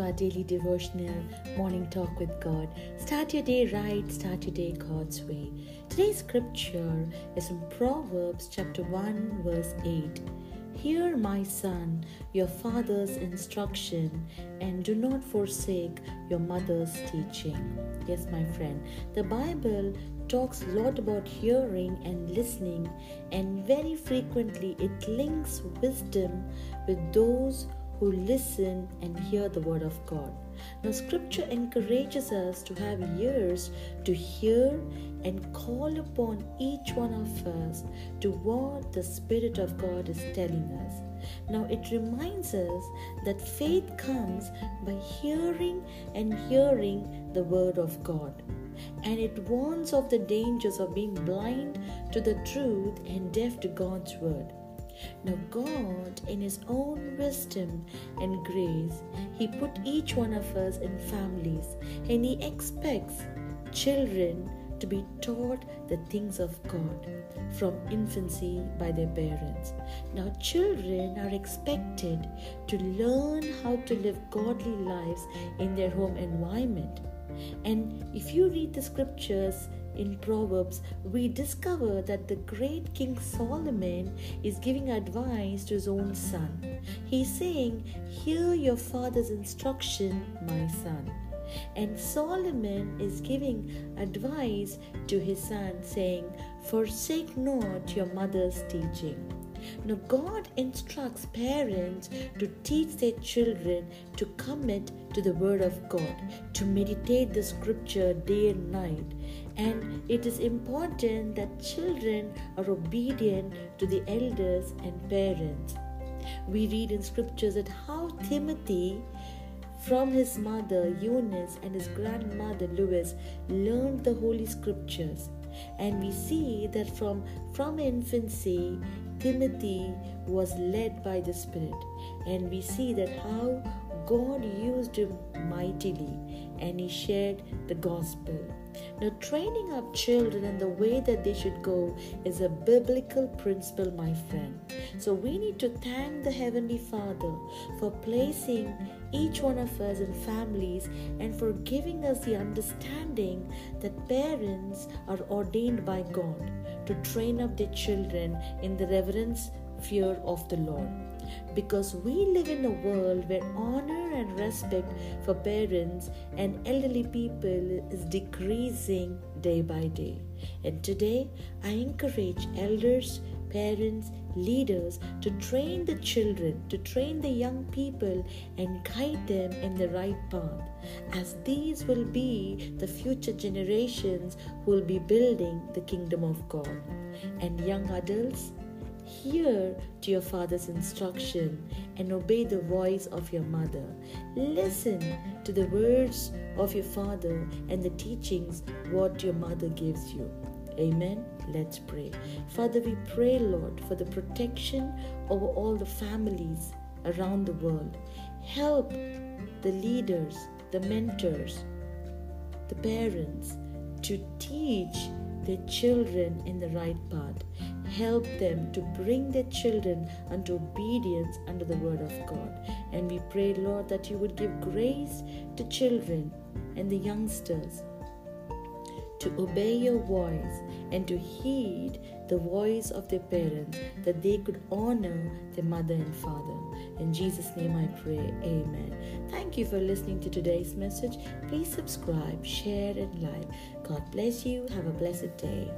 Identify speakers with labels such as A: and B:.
A: our daily devotional morning talk with God. Start your day right, start your day God's way. Today's scripture is in Proverbs chapter 1, verse 8. Hear, my son, your father's instruction, and do not forsake your mother's teaching. Yes, my friend, the Bible talks a lot about hearing and listening, and very frequently it links wisdom with those who listen and hear the word of God. Now, scripture encourages us to have ears to hear and call upon each one of us to what the Spirit of God is telling us. Now, it reminds us that faith comes by hearing and hearing the word of God. And it warns of the dangers of being blind to the truth and deaf to God's word. Now, God, in His own wisdom and grace, He put each one of us in families and He expects children to be taught the things of God from infancy by their parents. Now, children are expected to learn how to live godly lives in their home environment. And if you read the scriptures in Proverbs, we discover that the great King Solomon is giving advice to his own son. He's saying, Hear your father's instruction, my son. And Solomon is giving advice to his son, saying, Forsake not your mother's teaching. Now, God instructs parents to teach their children to commit to the Word of God, to meditate the Scripture day and night. And it is important that children are obedient to the elders and parents. We read in Scriptures that how Timothy from his mother Eunice and his grandmother Lois learned the Holy Scriptures. And we see that from, from infancy, Timothy was led by the Spirit. And we see that how God used him mightily and he shared the gospel. Now, training up children in the way that they should go is a biblical principle, my friend. So, we need to thank the Heavenly Father for placing each one of us in families and for giving us the understanding that parents are ordained by God to train up their children in the reverence, fear of the Lord because we live in a world where honor and respect for parents and elderly people is decreasing day by day. And today, I encourage elders, parents, leaders to train the children, to train the young people, and guide them in the right path, as these will be the future generations who will be building the kingdom of God. And young adults, Hear to your father's instruction and obey the voice of your mother. Listen to the words of your father and the teachings what your mother gives you. Amen. Let's pray. Father, we pray, Lord, for the protection over all the families around the world. Help the leaders, the mentors, the parents to teach their children in the right path. Help them to bring their children unto obedience under the word of God. And we pray, Lord, that you would give grace to children and the youngsters to obey your voice and to heed the voice of their parents, that they could honor their mother and father. In Jesus' name I pray, Amen. Thank you for listening to today's message. Please subscribe, share, and like. God bless you. Have a blessed day.